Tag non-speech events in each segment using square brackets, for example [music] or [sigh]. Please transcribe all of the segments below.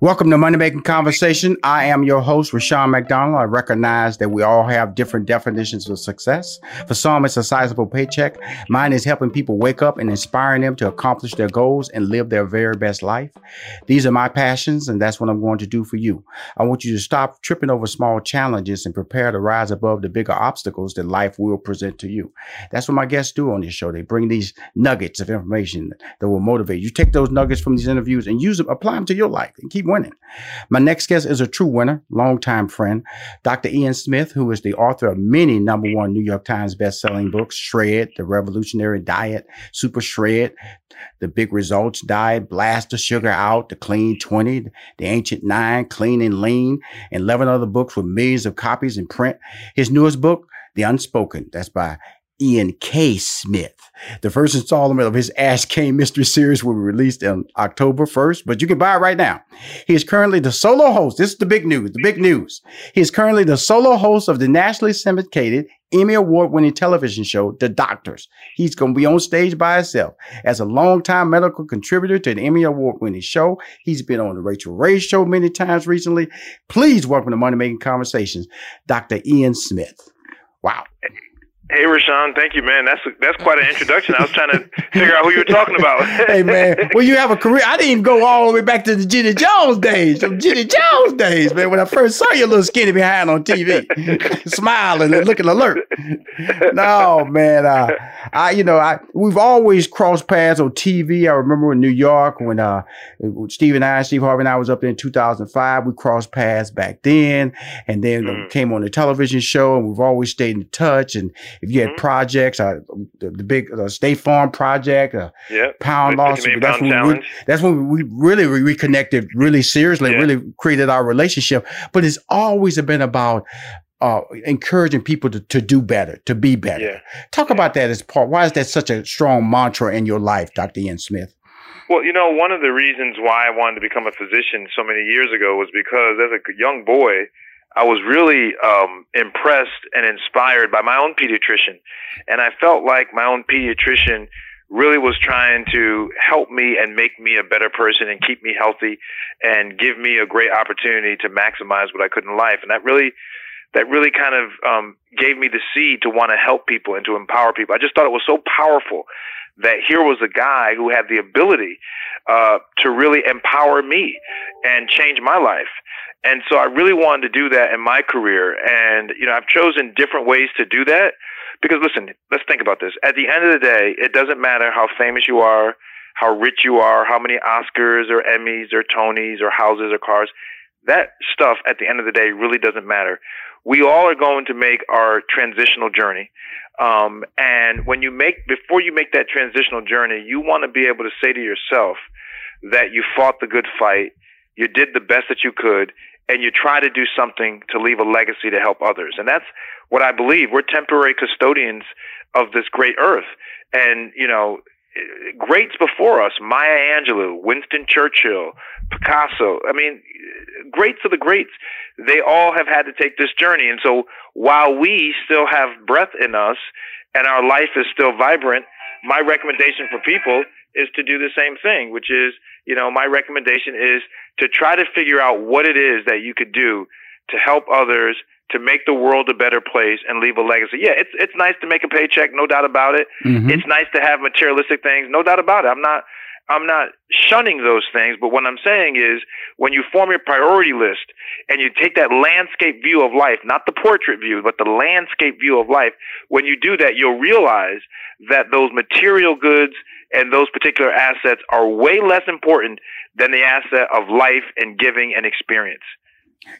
Welcome to Money Making Conversation. I am your host, Rushion McDermott. I recognize that we all have different definitions of success. For some, it's a sizable paycheck. Mine is helping people wake up and inspiring them to accomplish their goals and live their very best life. These are my passions, and that's what I'm going to do for you. I want you to stop tripping over small challenges and prepare to rise above the bigger obstacles that life will present to you. That's what my guests do on this show. They bring these nuggets of information that will motivate you. Take those nuggets from these interviews and use them, apply them to your life keep winning. My next guest is a true winner, longtime friend, Dr. Ian Smith, who is the author of many number one New York Times best-selling books, Shred, The Revolutionary Diet, Super Shred, The Big Results Diet, Blast the Sugar Out, The Clean 20, The Ancient Nine, Clean and Lean, and 11 other books with millions of copies in print. His newest book, The Unspoken, that's by Ian K. Smith. The first installment of his Ashe Cayne Mystery series will be released on October 1st, but you can buy it right now. He is currently the solo host. This is the big news, the big news. He is currently the solo host of the nationally syndicated Emmy Award winning television show, The Doctors. He's going to be on stage by himself. As a longtime medical contributor to the Emmy Award winning show, he's been on the Rachael Ray show many times recently. Please welcome to Money Making Conversations, Dr. Ian Smith. Wow. Hey, Rushion, thank you, man. That's that's quite an introduction. I was trying to figure out who you were talking about. [laughs] hey, man, well, you have a career. I didn't even go all the way back to the Jenny Jones days, the Jenny Jones days, man. When I first saw your little skinny behind on TV, [laughs] smiling and looking alert. No, man, uh, I, you know, I we've always crossed paths on TV. I remember in New York when uh, Steve and I, Steve Harvey and I was up there in 2005. We crossed paths back then, and then mm. came on the television show, and we've always stayed in touch and if you had mm-hmm. projects, uh, the, the, big uh, State Farm project, uh, yep. Pound Loss, that's, when we, that's when we really reconnected really seriously, yeah. really created our relationship. But it's always been about uh, encouraging people to, to do better, to be better. Yeah. Talk about that as part. Why is that such a strong mantra in your life, Dr. Ian Smith? Well, you know, one of the reasons why I wanted to become a physician so many years ago was because as a young boy, I was really um, impressed and inspired by my own pediatrician. And I felt like my own pediatrician really was trying to help me and make me a better person and keep me healthy and give me a great opportunity to maximize what I could in life. And that really, that really kind of um, gave me the seed to want to help people and to empower people. I just thought it was so powerful that here was a guy who had the ability uh, to really empower me and change my life. And so I really wanted to do that in my career. And, you know, I've chosen different ways to do that because listen, let's think about this. At the end of the day, it doesn't matter how famous you are, how rich you are, how many Oscars or Emmys or Tonys or houses or cars. That stuff at the end of the day really doesn't matter. We all are going to make our transitional journey. Um, and when you make, before you make that transitional journey, you want to be able to say to yourself that you fought the good fight you did the best that you could, and you try to do something to leave a legacy to help others. And that's what I believe. We're temporary custodians of this great earth. And, you know, greats before us, Maya Angelou, Winston Churchill, Picasso. I mean, greats of the greats. They all have had to take this journey. And so while we still have breath in us and our life is still vibrant, my recommendation for people is to do the same thing, which is, you know, my recommendation is to try to figure out what it is that you could do to help others to make the world a better place and leave a legacy. Yeah, it's it's nice to make a paycheck, no doubt about it. Mm-hmm. It's nice to have materialistic things, no doubt about it. I'm not I'm not shunning those things, but what I'm saying is when you form your priority list and you take that landscape view of life, not the portrait view, but the landscape view of life, when you do that, you'll realize that those material goods and those particular assets are way less important than the asset of life and giving and experience.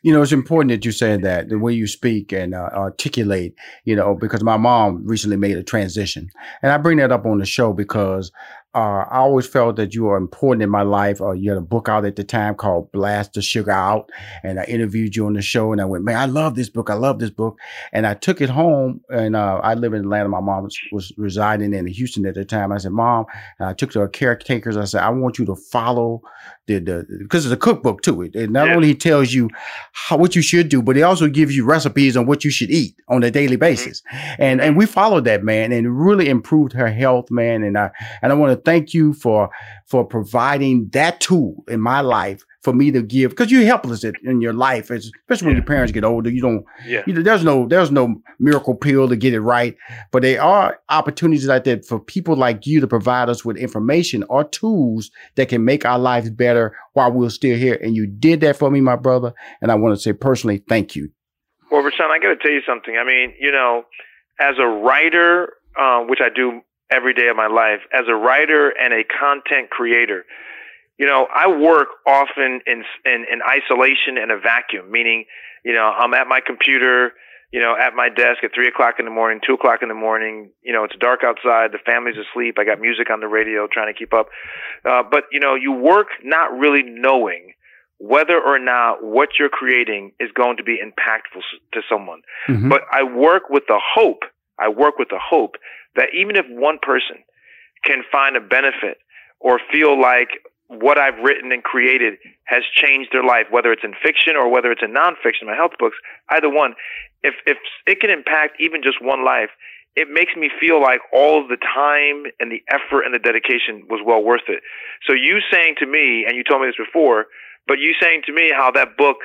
You know, it's important that you said that the way you speak and uh, articulate, you know, because my mom recently made a transition. And I bring that up on the show because uh, I always felt that you were important in my life. Uh, you had a book out at the time called Blast the Sugar Out. And I interviewed you on the show and I went, man, I love this book. I love this book. And I took it home and uh, I live in Atlanta. My mom was, was, residing in Houston at the time. I said, mom, I took to her caretakers. I said, I want you to follow the, the, because it's a cookbook too. It, it not yeah. only tells you how, what you should do, but it also gives you recipes on what you should eat on a daily mm-hmm. basis. Mm-hmm. And, and we followed that, man, and really improved her health, man. And I, and I want to thank you for, for providing that tool in my life for me to give because you're helpless in your life, especially when your parents get older. You don't. Yeah. You, there's no there's no miracle pill to get it right, but there are opportunities like that for people like you to provide us with information or tools that can make our lives better while we're still here. And you did that for me, my brother, and I want to say personally, thank you. Well, Rushion, I got to tell you something. I mean, you know, as a writer, uh, which I do every day of my life, as a writer and a content creator you know, I work often in, in, in isolation and a vacuum, meaning, you know, I'm at my computer, you know, at my desk at three o'clock in the morning, two o'clock in the morning. You know, it's dark outside. The family's asleep. I got music on the radio, trying to keep up. Uh, but you know, you work not really knowing whether or not what you're creating is going to be impactful to someone. Mm-hmm. But I work with the hope. I work with the hope that even if one person can find a benefit or feel like what I've written and created has changed their life, whether it's in fiction or whether it's in nonfiction, my health books, either one. If if it can impact even just one life, it makes me feel like all the time and the effort and the dedication was well worth it. So you saying to me, and you told me this before, but you saying to me how that book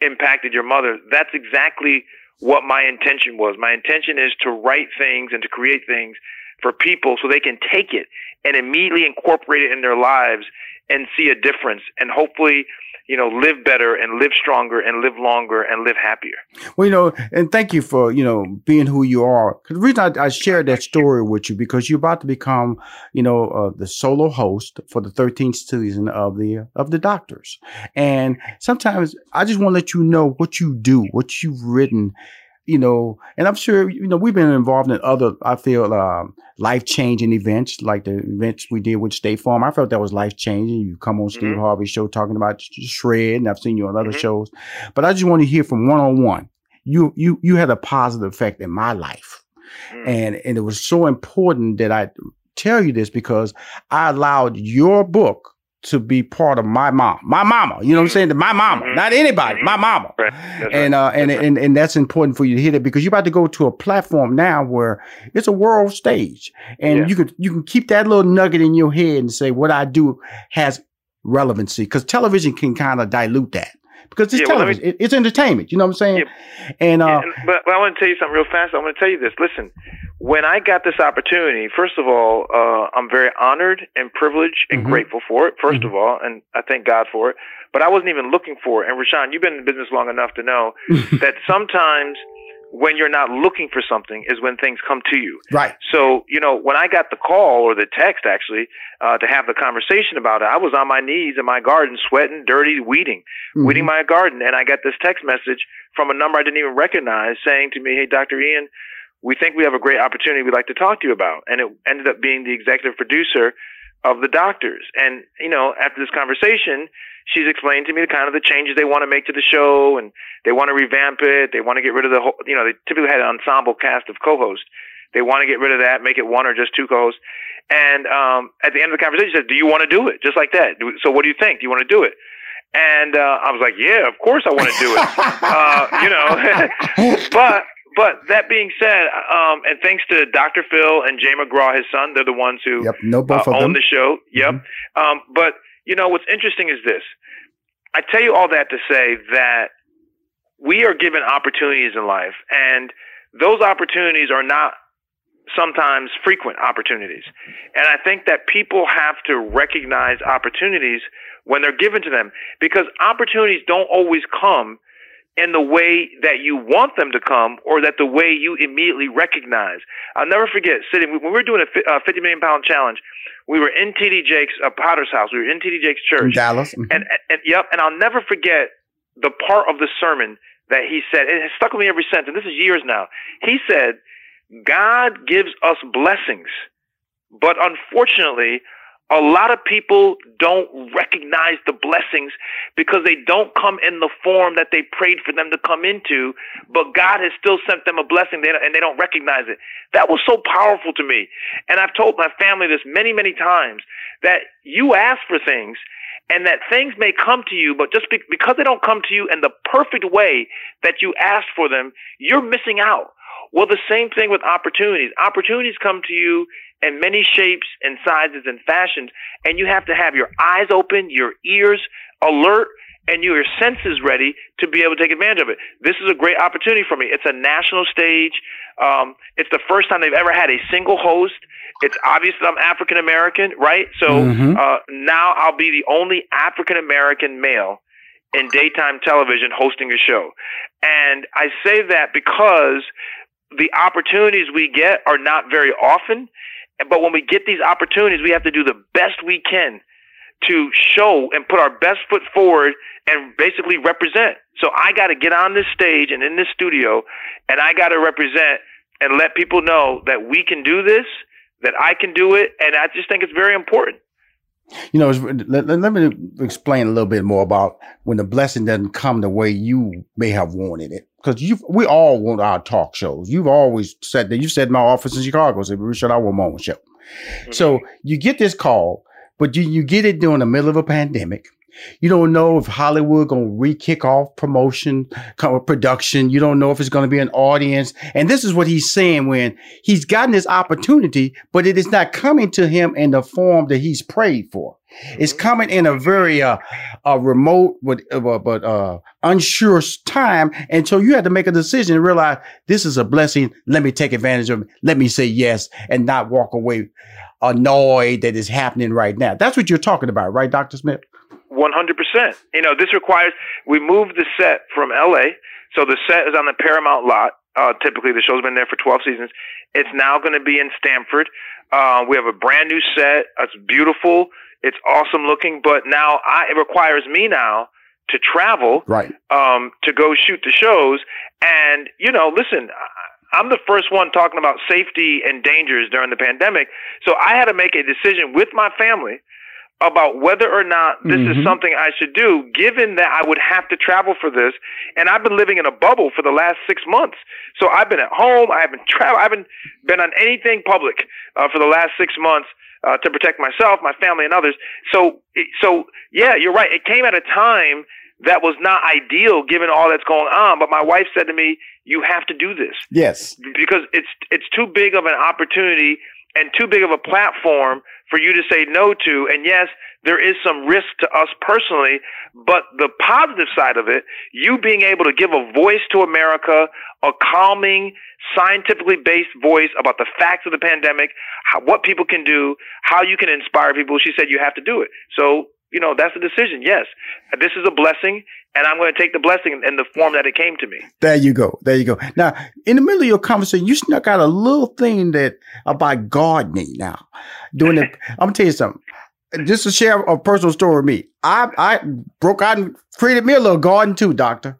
impacted your mother, that's exactly what my intention was. My intention is to write things and to create things for people so they can take it and immediately incorporate it in their lives and see a difference and hopefully you know live better and live stronger and live longer and live happier. Well you know and thank you for you know being who you are. The reason I, I, shared that story with you because you're about to become you know uh, the solo host for the 13th season of the of the doctors. And sometimes i just want to let you know what you do what you've written you know, and I'm sure, you know, we've been involved in other, I feel, um, life changing events like the events we did with State Farm. I felt that was life changing. You come on Steve mm-hmm. Harvey's show talking about shred, and I've seen you on other mm-hmm. shows, but I just want to hear from one on one. You, you, you had a positive effect in my life. Mm-hmm. And, and it was so important that I tell you this because I allowed your book to be part of my mom, my mama. You know what I'm saying? My mama, mm-hmm. not anybody, my mama. Right. And, uh, and, and and that's important for you to hear that because you're about to go to a platform now where it's a world stage, and yeah. you could you can keep that little nugget in your head and say what I do has relevancy because television can kind of dilute that because it's yeah, television. Well, me, it's entertainment. You know what I'm saying? Yeah, and, uh, yeah, but, but I want to tell you something real fast. I want to tell you this. Listen, when I got this opportunity, first of all, uh, I'm very honored and privileged and mm-hmm. grateful for it. 1st mm-hmm. of all, and I thank God for it. But I wasn't even looking for it. And Rushion, you've been in business long enough to know [laughs] that sometimes when you're not looking for something is when things come to you. Right. So, you know, when I got the call or the text actually uh, to have the conversation about it, I was on my knees in my garden, sweating, dirty, weeding, mm-hmm. weeding my garden, and I got this text message from a number I didn't even recognize saying to me, "Hey, Dr. Ian." We think we have a great opportunity we'd like to talk to you about. And it ended up being the executive producer of the doctors. And, you know, after this conversation, she's explained to me the kind of the changes they want to make to the show and they want to revamp it. They want to get rid of the whole, you know, they typically had an ensemble cast of co-hosts. They want to get rid of that, make it one or just two co-hosts. And um, at the end of the conversation, she said, "Do you want to do it just like that? So what do you think? Do you want to do it?" And uh, I was like, "Yeah, of course I want to do it." [laughs] uh, you know, [laughs] but but that being said, um, and thanks to Dr. Phil and Jay McGraw, his son, they're the ones who yep, no, both uh, own the show. Yep. Mm-hmm. Um, but you know what's interesting is this. I tell you all that to say that we are given opportunities in life, and those opportunities are not sometimes frequent opportunities. And I think that people have to recognize opportunities when they're given to them because opportunities don't always come in the way that you want them to come or that the way you immediately recognize. I'll never forget sitting, when we were doing a uh, 50 million pound challenge, we were in TD Jakes, uh, Potter's house. We were in TD Jakes church. In Dallas. Mm-hmm. And, and, yep. And I'll never forget the part of the sermon that he said, it has stuck with me ever since. And this is years now. He said, God gives us blessings, but unfortunately, a lot of people don't recognize the blessings because they don't come in the form that they prayed for them to come into, but God has still sent them a blessing and they don't recognize it. That was so powerful to me. And I've told my family this many, many times that you ask for things and that things may come to you, but just because they don't come to you in the perfect way that you asked for them, you're missing out. Well, the same thing with opportunities. Opportunities come to you in many shapes and sizes and fashions, and you have to have your eyes open, your ears alert, and your senses ready to be able to take advantage of it. This is a great opportunity for me. It's a national stage. Um, it's the first time they've ever had a single host. It's obvious that I'm African American, right? So mm-hmm. uh, now I'll be the only African American male in daytime television hosting a show. And I say that because the opportunities we get are not very often. But when we get these opportunities, we have to do the best we can to show and put our best foot forward and basically represent. So I got to get on this stage and in this studio and I got to represent and let people know that we can do this, that I can do it. And I just think it's very important. You know, let, let, me explain a little bit more about when the blessing doesn't come the way you may have wanted it. Because you, we all want our talk shows. You've always said that. You said in my office in Chicago, said we should I want my own show. Mm-hmm. So you get this call, but you, you get it during the middle of a pandemic. You don't know if Hollywood gonna re-kick off promotion, production. You don't know if it's gonna be an audience. And this is what he's saying when he's gotten this opportunity, but it is not coming to him in the form that he's prayed for. It's coming in a very uh, uh remote but uh, but uh, unsure time, and so you have to make a decision and realize this is a blessing. Let me take advantage of it. Let me say yes and not walk away annoyed that it's happening right now. That's what you're talking about, right, Doctor Smith? 100%. You know, this requires, we moved the set from LA. So the set is on the Paramount lot. Uh, typically, the show's been there for 12 seasons. It's now going to be in Stamford. Uh, we have a brand new set. It's beautiful. It's awesome looking. But now I, it requires me now to travel, right? Um, to go shoot the shows. And you know, listen, I'm the first one talking about safety and dangers during the pandemic. So I had to make a decision with my family about whether or not this mm-hmm. is something I should do, given that I would have to travel for this. And I've been living in a bubble for the last six months. So I've been at home. I haven't traveled. I haven't been on anything public uh, for the last six months uh, to protect myself, my family, and others. So, so yeah, you're right. It came at a time that was not ideal given all that's going on. But my wife said to me, "You have to do this." Yes, because it's it's too big of an opportunity and too big of a platform for you to say no to. And yes, there is some risk to us personally, but the positive side of it, you being able to give a voice to America, a calming, scientifically based voice about the facts of the pandemic, how, what people can do, how you can inspire people. She said you have to do it. So, you know, that's a decision. Yes, this is a blessing and I'm going to take the blessing in the form that it came to me. There you go. There you go. Now, in the middle of your conversation, you snuck out a little thing that about gardening. Now, doing it, [laughs] I'm gonna tell you something. Just to share a personal story with me, I I broke out and created me a little garden too, doctor.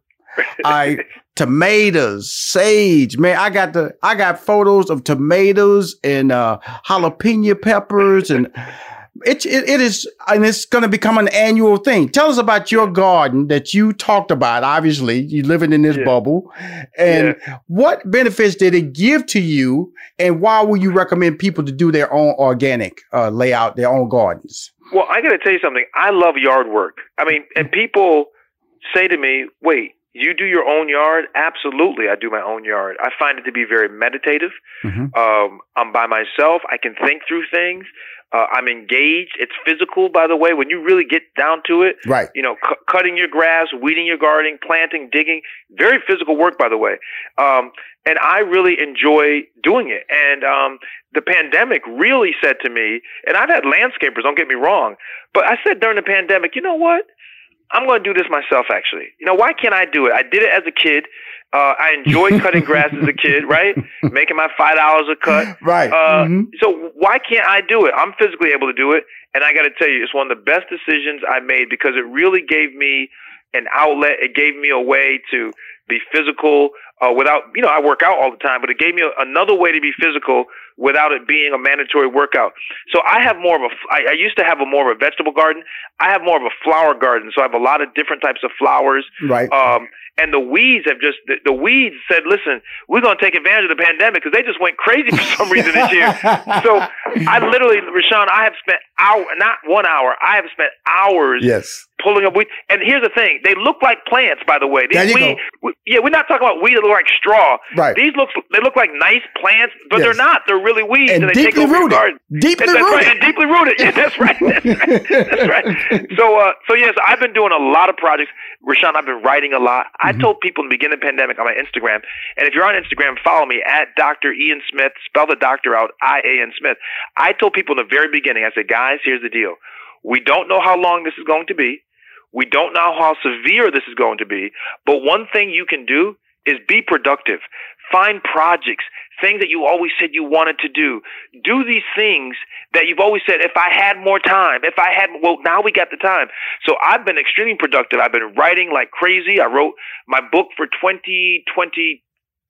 I [laughs] tomatoes, sage, man. I got the I got photos of tomatoes and uh, jalapeno peppers and [laughs] it, it, it is, and it's going to become an annual thing. Tell us about your garden that you talked about. Obviously, you're living in this yeah. bubble, and yeah. what benefits did it give to you, and why would you recommend people to do their own organic uh, layout, their own gardens? Well, I got to tell you something. I love yard work. I mean, and people say to me, "Wait, you do your own yard? Absolutely, I do my own yard. I find it to be very meditative. Mm-hmm. Um, I'm by myself. I can think through things. Uh, I'm engaged. It's physical, by the way. When you really get down to it, right? You know, cu- cutting your grass, weeding your garden, planting, digging. Very physical work, by the way. Um, and I really enjoy doing it. And um, the pandemic really said to me, and I've had landscapers. Don't get me wrong, but I said during the pandemic, you know what? I'm going to do this myself, actually. You know, why can't I do it? I did it as a kid. Uh, I enjoyed cutting grass as a kid, right? [laughs] Making my five dollars a cut, right? Uh, mm-hmm. So why can't I do it? I'm physically able to do it, and I got to tell you, it's one of the best decisions I made because it really gave me an outlet. It gave me a way to be physical uh, without, you know, I work out all the time, but it gave me a, another way to be physical without it being a mandatory workout. So I have more of a, I, I used to have a more of a vegetable garden. I have more of a flower garden. So I have a lot of different types of flowers. Right. Um, and the weeds have just the, the weeds said, "Listen, we're going to take advantage of the pandemic because they just went crazy for some reason this year." [laughs] so I literally, Rushion, I have spent hour, not one hour, I have spent hours. Yes. Pulling up weeds, and here's the thing: they look like plants. By the way, These there you weed, go. We, yeah, we're not talking about weed that look look like straw. Right. These look they look like nice plants, but Yes. they're not. They're really weeds, And and, they take your rooted. garden. Deeply rooted. right, and deeply rooted. Yeah, that's right. That's [laughs] right. That's right. So, uh, so yes, I've been doing a lot of projects. Rushion, I've been writing a lot. I Mhm. told people in the beginning of the pandemic on my Instagram, and if you're on Instagram, follow me at Dr. Ian Smith. Spell the doctor out, I A N Smith. I told people in the very beginning, I said, guys, here's the deal. We don't know how long this is going to be. We don't know how severe this is going to be. But one thing you can do is be productive. Find projects, things that you always said you wanted to do. Do these things that you've always said, if I had more time, if I had, well, now we got the time. So I've been extremely productive. I've been writing like crazy. I wrote my book for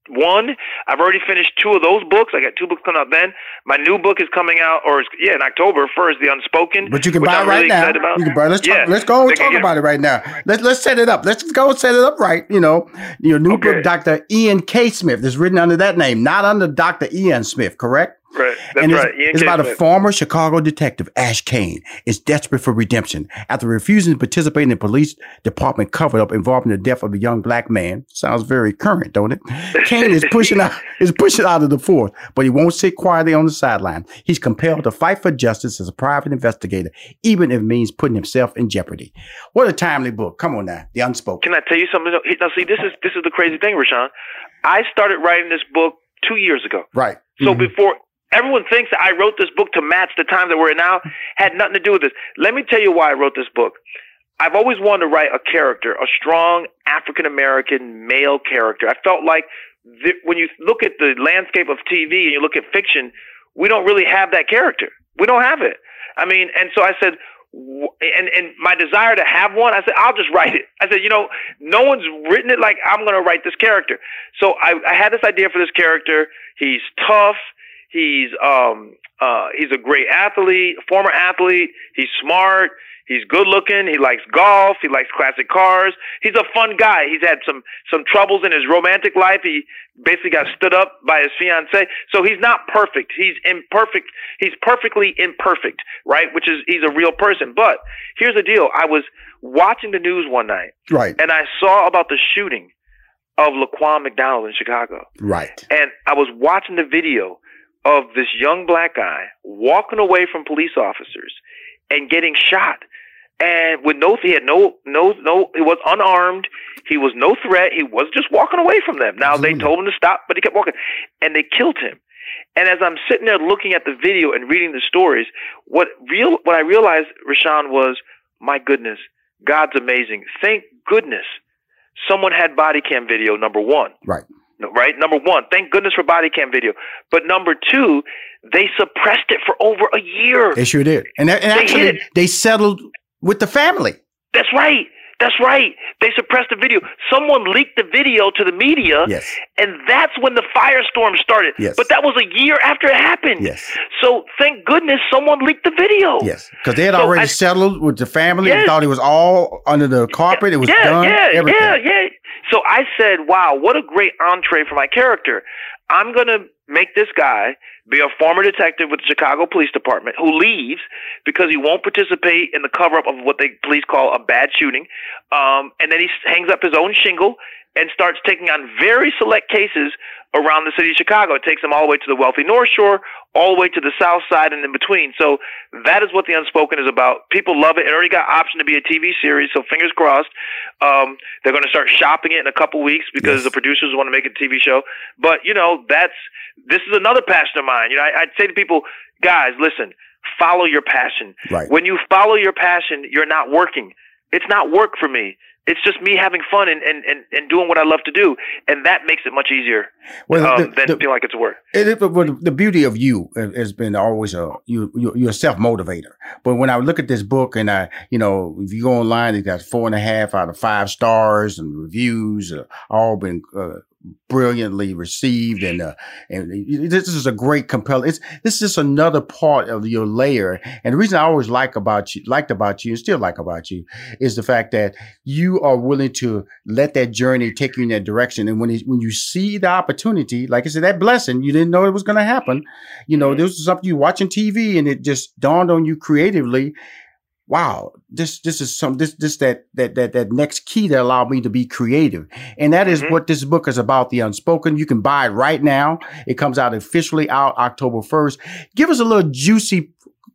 2021. I've already finished two of those books. I got two books coming out then. My new book is coming out, or is, yeah, in October. First, The Unspoken. But you can buy I'm it right really now. about. You can buy. Let's talk, Yeah. let's go and talk about it right now. Let's let's set it up. Let's go set it up right. You know, your new Okay. book, Doctor Ian K. Smith, is written under that name, not under Doctor Ian Smith. Correct? Right. That's and it's, right. It's about a former Chicago detective, Ashe Cayne, is desperate for redemption after refusing to participate in the police department cover up involving the death of a young black man. Sounds very current, don't it? [laughs] Kane is pushing out is pushing out of the force, but he won't sit quietly on the sideline. He's compelled to fight for justice as a private investigator, even if it means putting himself in jeopardy. What a timely book. Come on now. The unspoken. Can I tell you something? Now, see, this is this is the crazy thing, Rushion. I started writing this book two years ago. Right. So Mhm. before everyone thinks that I wrote this book to match the time that we're in now, had nothing to do with this. Let me tell you why I wrote this book. I've always wanted to write a character, a strong African American male character. I felt like th- when you look at the landscape of TV and you look at fiction, we don't really have that character. We don't have it. I mean, and so I said, and and my desire to have one, I said, I'll just write it. I said, you know, no one's written it like I'm going to write this character. So I, I had this idea for this character. He's tough. He's um uh he's a great athlete, former athlete. He's smart. He's good looking. He likes golf. He likes classic cars. He's a fun guy. He's had some some troubles in his romantic life. He basically got stood up by his fiance. So he's not perfect. He's imperfect. He's perfectly imperfect, right? Which is he's a real person. But here's the deal. I was watching the news one night Right. and I saw about the shooting of Laquan McDonald in Chicago. Right. And I was watching the video of this young black guy walking away from police officers and getting shot. And with no, he had no, no, no, he was unarmed. He was no threat. He was just walking away from them. Now Absolutely. they hmm. told him to stop, but he kept walking and they killed him. And as I'm sitting there looking at the video and reading the stories, what real, what I realized, Rushion, was, my goodness, God's amazing. Thank goodness someone had body cam video, number one. Right. Right? Number one, thank goodness for body cam video. But number two, they suppressed it for over a year. They sure did. And, and They actually, they settled with the family. That's right. That's right. They suppressed the video. Someone leaked the video to the media, Yes. and that's when the firestorm started. Yes. But that was a year after it happened. Yes. So thank goodness someone leaked the video. Yes, because they had So already I- settled with the family. They Yes. thought it was all under the carpet. It was yeah, done. Yeah, everything. yeah, yeah. So I said, wow, what a great entree for my character. I'm going to make this guy be a former detective with the Chicago Police Department who leaves because he won't participate in the cover up of what the police call a bad shooting. Um, and then he hangs up his own shingle and starts taking on very select cases around the city of Chicago. It takes them all the way to the wealthy North Shore, all the way to the South Side, and in between. So that is what the Unspoken is about. People love it. It already got option to be a TV series, so fingers crossed. Um, they're going to start shopping it in a couple weeks because Yes. the producers want to make it a TV show. But you know, that's this is another passion of mine. You know, I, I'd say to people, guys, listen, follow your passion. Right. When you follow your passion, you're not working. It's not work for me. It's just me having fun and, and, and, and doing what I love to do. And that makes it much easier Well, um, the- than the- feeling like it's work. It, but the beauty of you has been always a you, you you're a self motivator. But when I look at this book and I you know if you go online, it got four and a half out of five stars and reviews uh, all been uh, brilliantly received and uh, and this is a great compelling. It's this is just another part of your layer. And the reason I always like about you, liked about you, and still like about you, is the fact that you are willing to let that journey take you in that direction. And when it, when you see the opportunity, like I said, that blessing, you didn't know it was going to happen. You know, this was something you watching TV, and it just dawned on you creatively. Wow, this this is some this this that that that that next key that allowed me to be creative, and that is Mhm. what this book is about. The unspoken. You can buy it right now. It comes out officially out October first. Give us a little juicy.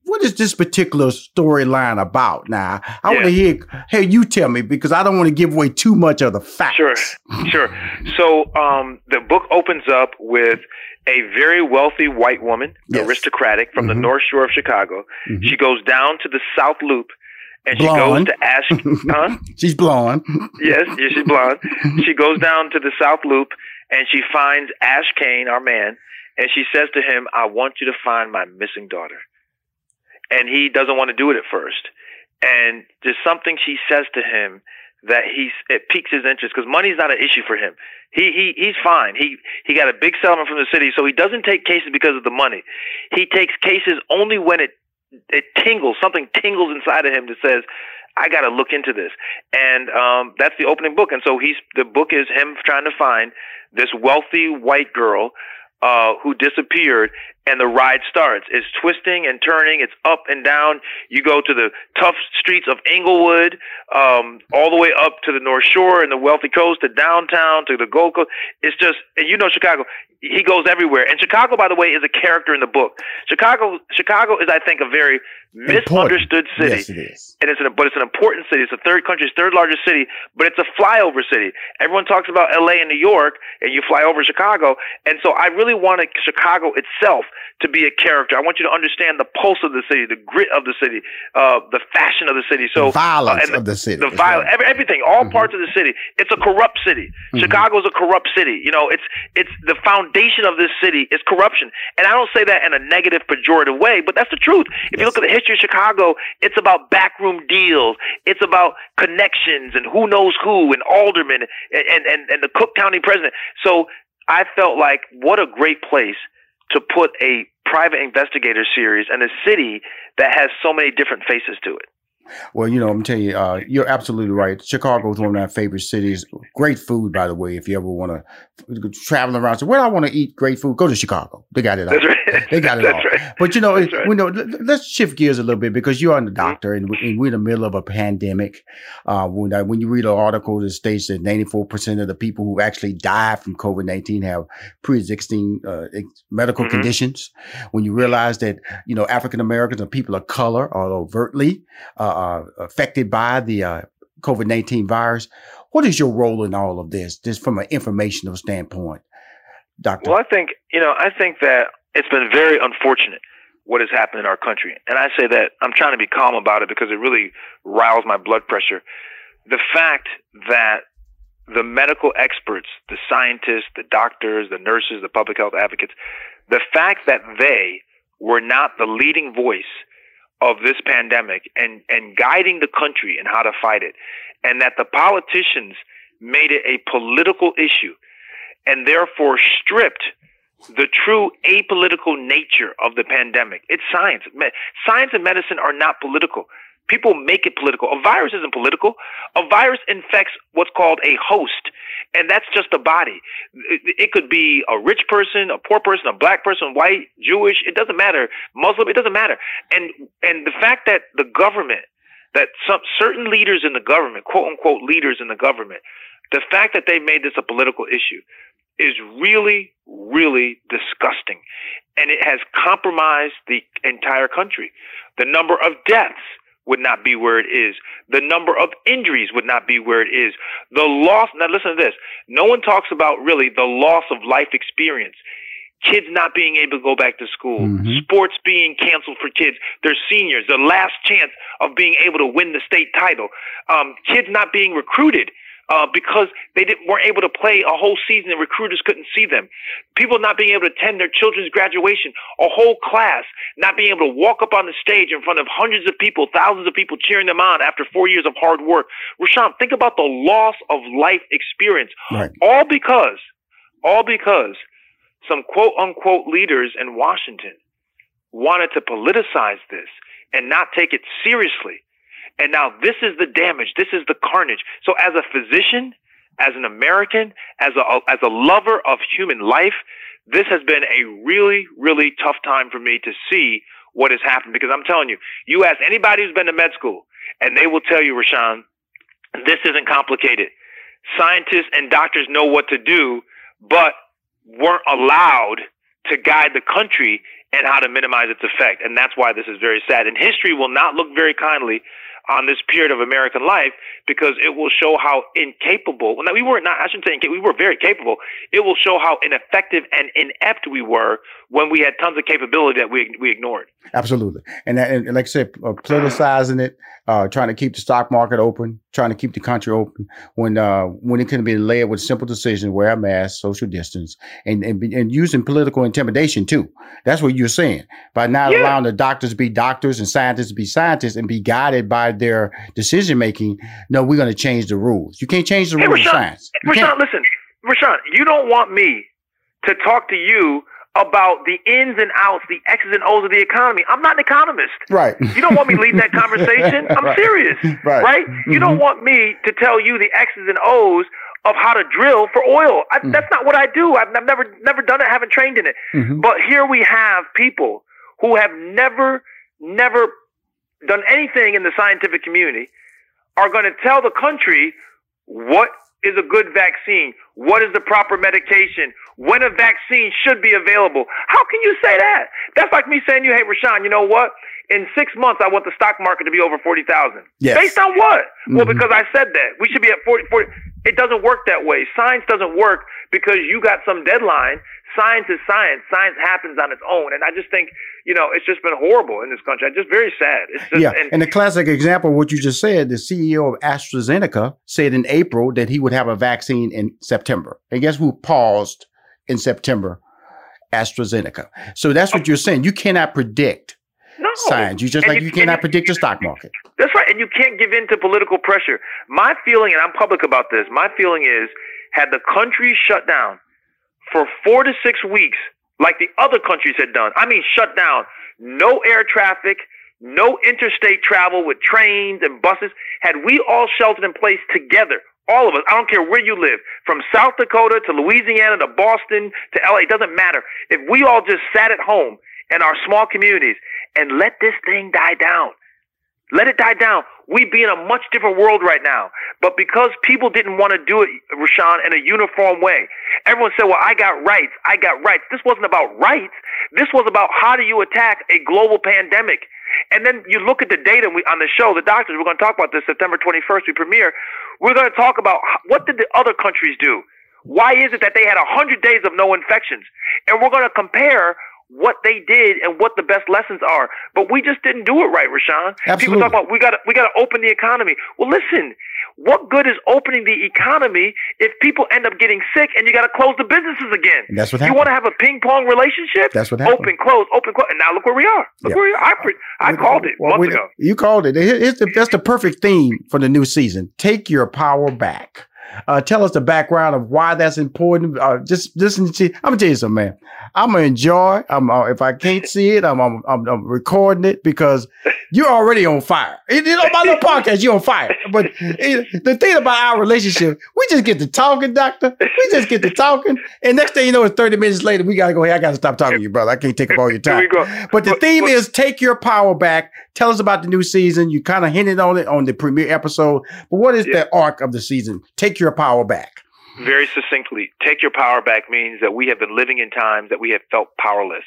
What is this particular storyline about? Now, I want to hear. Hey, you tell me because I don't want to give away too much of the facts. Sure, sure. So um, the book opens up with a very wealthy white woman, Yes. aristocratic, from the Mhm. North Shore of Chicago. Mhm. She goes down to the South Loop, and Blonde. she goes to ask, [laughs] huh? She's blonde. Yes, yes, she's blonde. She goes down to the South Loop, and she finds Ashe Cayne, our man, and she says to him, "I want you to find my missing daughter." And he doesn't want to do it at first, and there's something she says to him that he's it piques his interest because money's not an issue for him. He he he's fine. He he got a big settlement from the city, so he doesn't take cases because of the money. He takes cases only when it it tingles. Something tingles inside of him that says, "I got to look into this." And um, that's the opening book. And so he's the book is him trying to find this wealthy white girl uh, who disappeared, and the ride starts. It's twisting and turning. It's up and down. You go to the tough streets of Englewood, um, all the way up to the North Shore and the wealthy coast, to downtown, to the Gold Coast. It's just, and you know Chicago. He goes everywhere. And Chicago, by the way, is a character in the book. Chicago, Chicago is, I think, a very misunderstood city Yes, it is. and it's an but it's an important city. It's the third country's third largest city, but it's a flyover city. Everyone talks about L.A. and New York, and you fly over Chicago. And so I really wanted Chicago itself to be a character. I want you to understand the pulse of the city, the grit of the city, uh, the fashion of the city. So the violence uh, and of the city. the violence, every, everything, all Mhm. parts of the city. It's a corrupt city. Mhm. is a corrupt city. You know, it's it's the foundation of this city is corruption, and I don't say that in a negative, pejorative way, but that's the truth. If you look at the history of Chicago, it's about backroom deals. It's about connections and who knows who and aldermen and and and, and the Cook County president. So I felt like what a great place to put a private investigator series in a city that has so many different faces to it. Well, you know, I'm telling you, uh, you're absolutely right. Chicago is one of my favorite cities. Great food, by the way. If you ever want to travel around, so where I want to eat great food, go to Chicago. They got it all. Right. They got [laughs] it all. right. But you know, right. we know. let- Let's shift gears a little bit because you're the Mm-hmm. doctor, and, we- and we're in the middle of a pandemic. Uh, when I, when you read an article that states that 94 percent of the people who actually died from COVID 19 have pre-existing uh, ex- medical Mhm. conditions. When you realize that you know African Americans and people of color are overtly uh, uh, affected by the uh, COVID 19 virus, what is your role in all of this, just from an informational standpoint, Doctor? Well, I think you know, I think that it's been very unfortunate what has happened in our country, and I say that I'm trying to be calm about it because it really riles my blood pressure. The fact that the medical experts, the scientists, the doctors, the nurses, the public health advocates, the fact that they were not the leading voice of this pandemic and, and guiding the country in how to fight it, and that the politicians made it a political issue and therefore stripped the true apolitical nature of the pandemic. It's science. Science and medicine are not political. People make it political. A virus isn't political. A virus infects what's called a host, and that's just a body. It, could be a rich person, a poor person, a black person, white, Jewish. It doesn't matter. Muslim. It doesn't matter. And and the fact that the government, that some certain leaders in the government, quote unquote leaders in the government, the fact that they made this a political issue is really, really disgusting. And it has compromised the entire country. The number of deaths would not be where it is. The number of injuries would not be where it is. The loss, now listen to this. No one talks about really the loss of life experience. Kids not being able to go back to school, Mhm. sports being canceled for kids, their seniors, the last chance of being able to win the state title, um, kids not being recruited uh, because they didn't, weren't able to play a whole season and recruiters couldn't see them. People not being able to attend their children's graduation, a whole class not being able to walk up on the stage in front of hundreds of people, thousands of people cheering them on after four years of hard work. Rushion, think about the loss of life experience. Right. All because, all because some quote unquote leaders in Washington wanted to politicize this and not take it seriously. And now this is the damage. This is the carnage. So as a physician, as an American, as a, as a lover of human life, this has been a really, really tough time for me to see what has happened. Because I'm telling you, you ask anybody who's been to med school, and they will tell you, Rushion, this isn't complicated. Scientists and doctors know what to do, but weren't allowed to guide the country and how to minimize its effect. And that's why this is very sad. And history will not look very kindly on this period of American life because it will show how incapable. Well, we were not. I shouldn't say incapable. We were very capable. It will show how ineffective and inept we were when we had tons of capability that we we ignored. Absolutely, and, that, and like I said, uh, politicizing it, uh, trying to keep the stock market open, trying to keep the country open when uh, when it can be laid with simple decisions: wear a mask, social distance, and and, and using political intimidation too. That's what you're saying by not yeah. allowing the doctors to be doctors and scientists to be scientists and be guided by their decision making. No, we're going to change the rules. You can't change the hey, rules Rushion, of science. You Rushion, listen, Rushion, you don't want me to talk to you about the ins and outs, the X's and O's of the economy. I'm not an economist. Right. You don't want me leading that [laughs] conversation. I'm right. serious. Right. right? Mm-hmm. You don't mm-hmm. want me to tell you the X's and O's of how to drill for oil. I, mm-hmm. That's not what I do. I've, I've, never never done it. Haven't trained in it. Mm-hmm. But here we have people who have never never done anything in the scientific community are going to tell the country what is a good vaccine, what is the proper medication, when a vaccine should be available. How can you say that? That's like me saying you, hey, Rushion, you know what? In six months, I want the stock market to be over 40,000. Yes. Based on what? Mm-hmm. Well, because I said that. We should be at 40, 40. It doesn't work that way. Science doesn't work because you got some deadline. Science is science. Science happens on its own. And I just think, you know, it's just been horrible in this country. It's just very sad. It's just, yeah. And, and the classic example, of what you just said, the CEO of AstraZeneca said in April that he would have a vaccine in September. And guess who paused in September? AstraZeneca. So that's what oh. you're saying. You cannot predict no. science. You just and like you, you cannot predict the stock market. That's right. And you can't give in to political pressure. My feeling, and I'm public about this, my feeling is had the country shut down for four to six weeks, like the other countries had done, I mean, shut down, no air traffic, no interstate travel with trains and buses, had we all sheltered in place together, all of us, I don't care where you live, from South Dakota to Louisiana to Boston to LA, it doesn't matter. If we all just sat at home in our small communities and let this thing die down, let it die down. We'd be in a much different world right now. But because people didn't want to do it, Rushion, in a uniform way, everyone said, well, I got rights. I got rights. This wasn't about rights. This was about how do you attack a global pandemic. And then you look at the data we, on the show, the doctors, we're going to talk about this September 21st, we premiere. We're going to talk about what did the other countries do? Why is it that they had 100 days of no infections? And we're going to compare what they did and what the best lessons are. But we just didn't do it right. Absolutely. People talk about we got to we got to open the economy. Well, listen, what good is opening the economy if people end up getting sick and you got to close the businesses again? And that's what happened. You want to have a ping pong relationship? That's what happened. Open, close, open, close, and now look where we are. Look yeah. where we are. I, I called it well, months we, ago. You called it. The, that's the perfect theme for the new season. Take your power back. Uh, tell us the background of why that's important. Uh, just listen to. I'm gonna tell you something, man. I'm gonna enjoy. I'm uh, if I can't see it, I'm, I'm, I'm I'm recording it because you're already on fire. You know, my little podcast, you're on fire. But it, the thing about our relationship, we just get to talking, doctor. We just get to talking, and next thing you know, it's 30 minutes later. We gotta go. Hey, I gotta stop talking to you, brother. I can't take up all your time. But the theme is take your power back. Tell us about the new season. You kind of hinted on it on the premiere episode. But what is yeah. the arc of the season? Take your power back. Very succinctly, take your power back means that we have been living in times that we have felt powerless.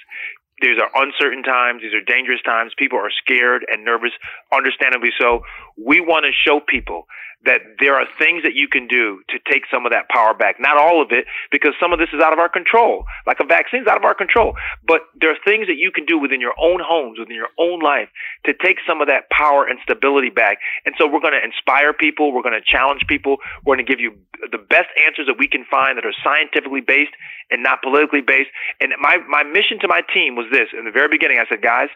These are uncertain times. These are dangerous times. People are scared and nervous, understandably so. We want to show people that there are things that you can do to take some of that power back. Not all of it, because some of this is out of our control. Like a vaccine is out of our control. But there are things that you can do within your own homes, within your own life, to take some of that power and stability back. And so we're going to inspire people. We're going to challenge people. We're going to give you the best answers that we can find that are scientifically based and not politically based. And my, my mission to my team was this. In the very beginning, I said, guys,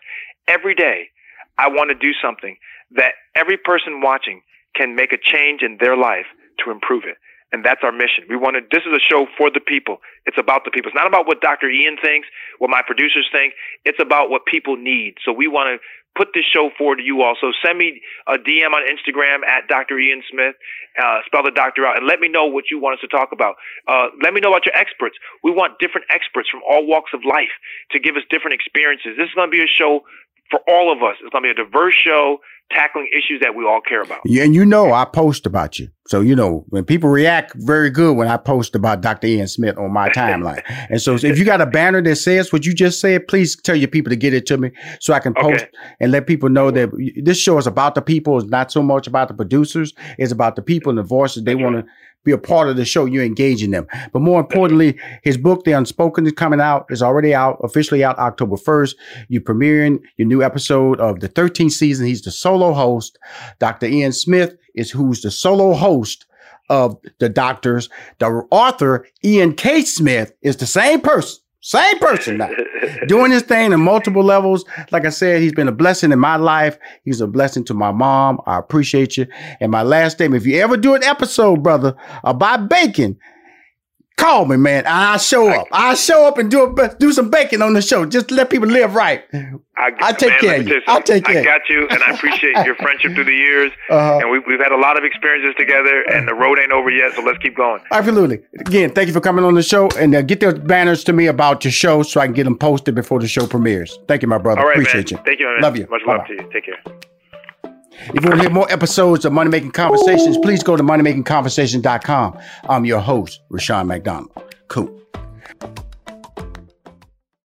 every day I want to do something that every person watching can make a change in their life to improve it. And that's our mission. We want to, this is a show for the people. It's about the people. It's not about what Dr. Ian thinks, what my producers think. It's about what people need. So we want to put this show forward to you all. So send me a DM on Instagram at Dr. Ian Smith, uh, spell the doctor out, and let me know what you want us to talk about. Uh, let me know about your experts. We want different experts from all walks of life to give us different experiences. This is going to be a show for all of us. It's going to be a diverse show tackling issues that we all care about. Yeah, and you know I post about you. So you know when people react very good when I post about Dr. Ian Smith on my [laughs] timeline. and so if you got a banner that says what you just said, please tell your people to get it to me so I can post okay. and let people know that this show is about the people. It's not so much about the producers. It's about the people and the voices they want to be a part of the show. You're engaging them. But more importantly, his book, The Unspoken, is coming out. Is already out, officially out October 1st. You're premiering your new episode of the 13th season. He's the solo host. Dr. Ian Smith is who's the solo host of the doctors. The author, Ian K. Smith, is the same person. Same person now. [laughs] Doing this thing in multiple levels. Like I said, he's been a blessing in my life. He's a blessing to my mom. I appreciate you. And my last statement, if you ever do an episode, brother, about bacon, Call me, man. I'll show up. I'll show up and do a, do some baking on the show. Just let people live right. I, will take man, care of you. I'll take care. I got you, and I appreciate your friendship through the years. [laughs] Uh-huh. And we, we've had a lot of experiences together, and the road ain't over yet. So let's keep going. Absolutely. Again, thank you for coming on the show, and uh, get those banners to me about your show so I can get them posted before the show premieres. Thank you, my brother. All right, appreciate man. you. Thank you, man. Love you. Much Bye-bye. love to you. Take care. If you want to hear more episodes of Money Making Conversations, please go to moneymakingconversation.com. I'm your host, Rushion McDonald. Cool.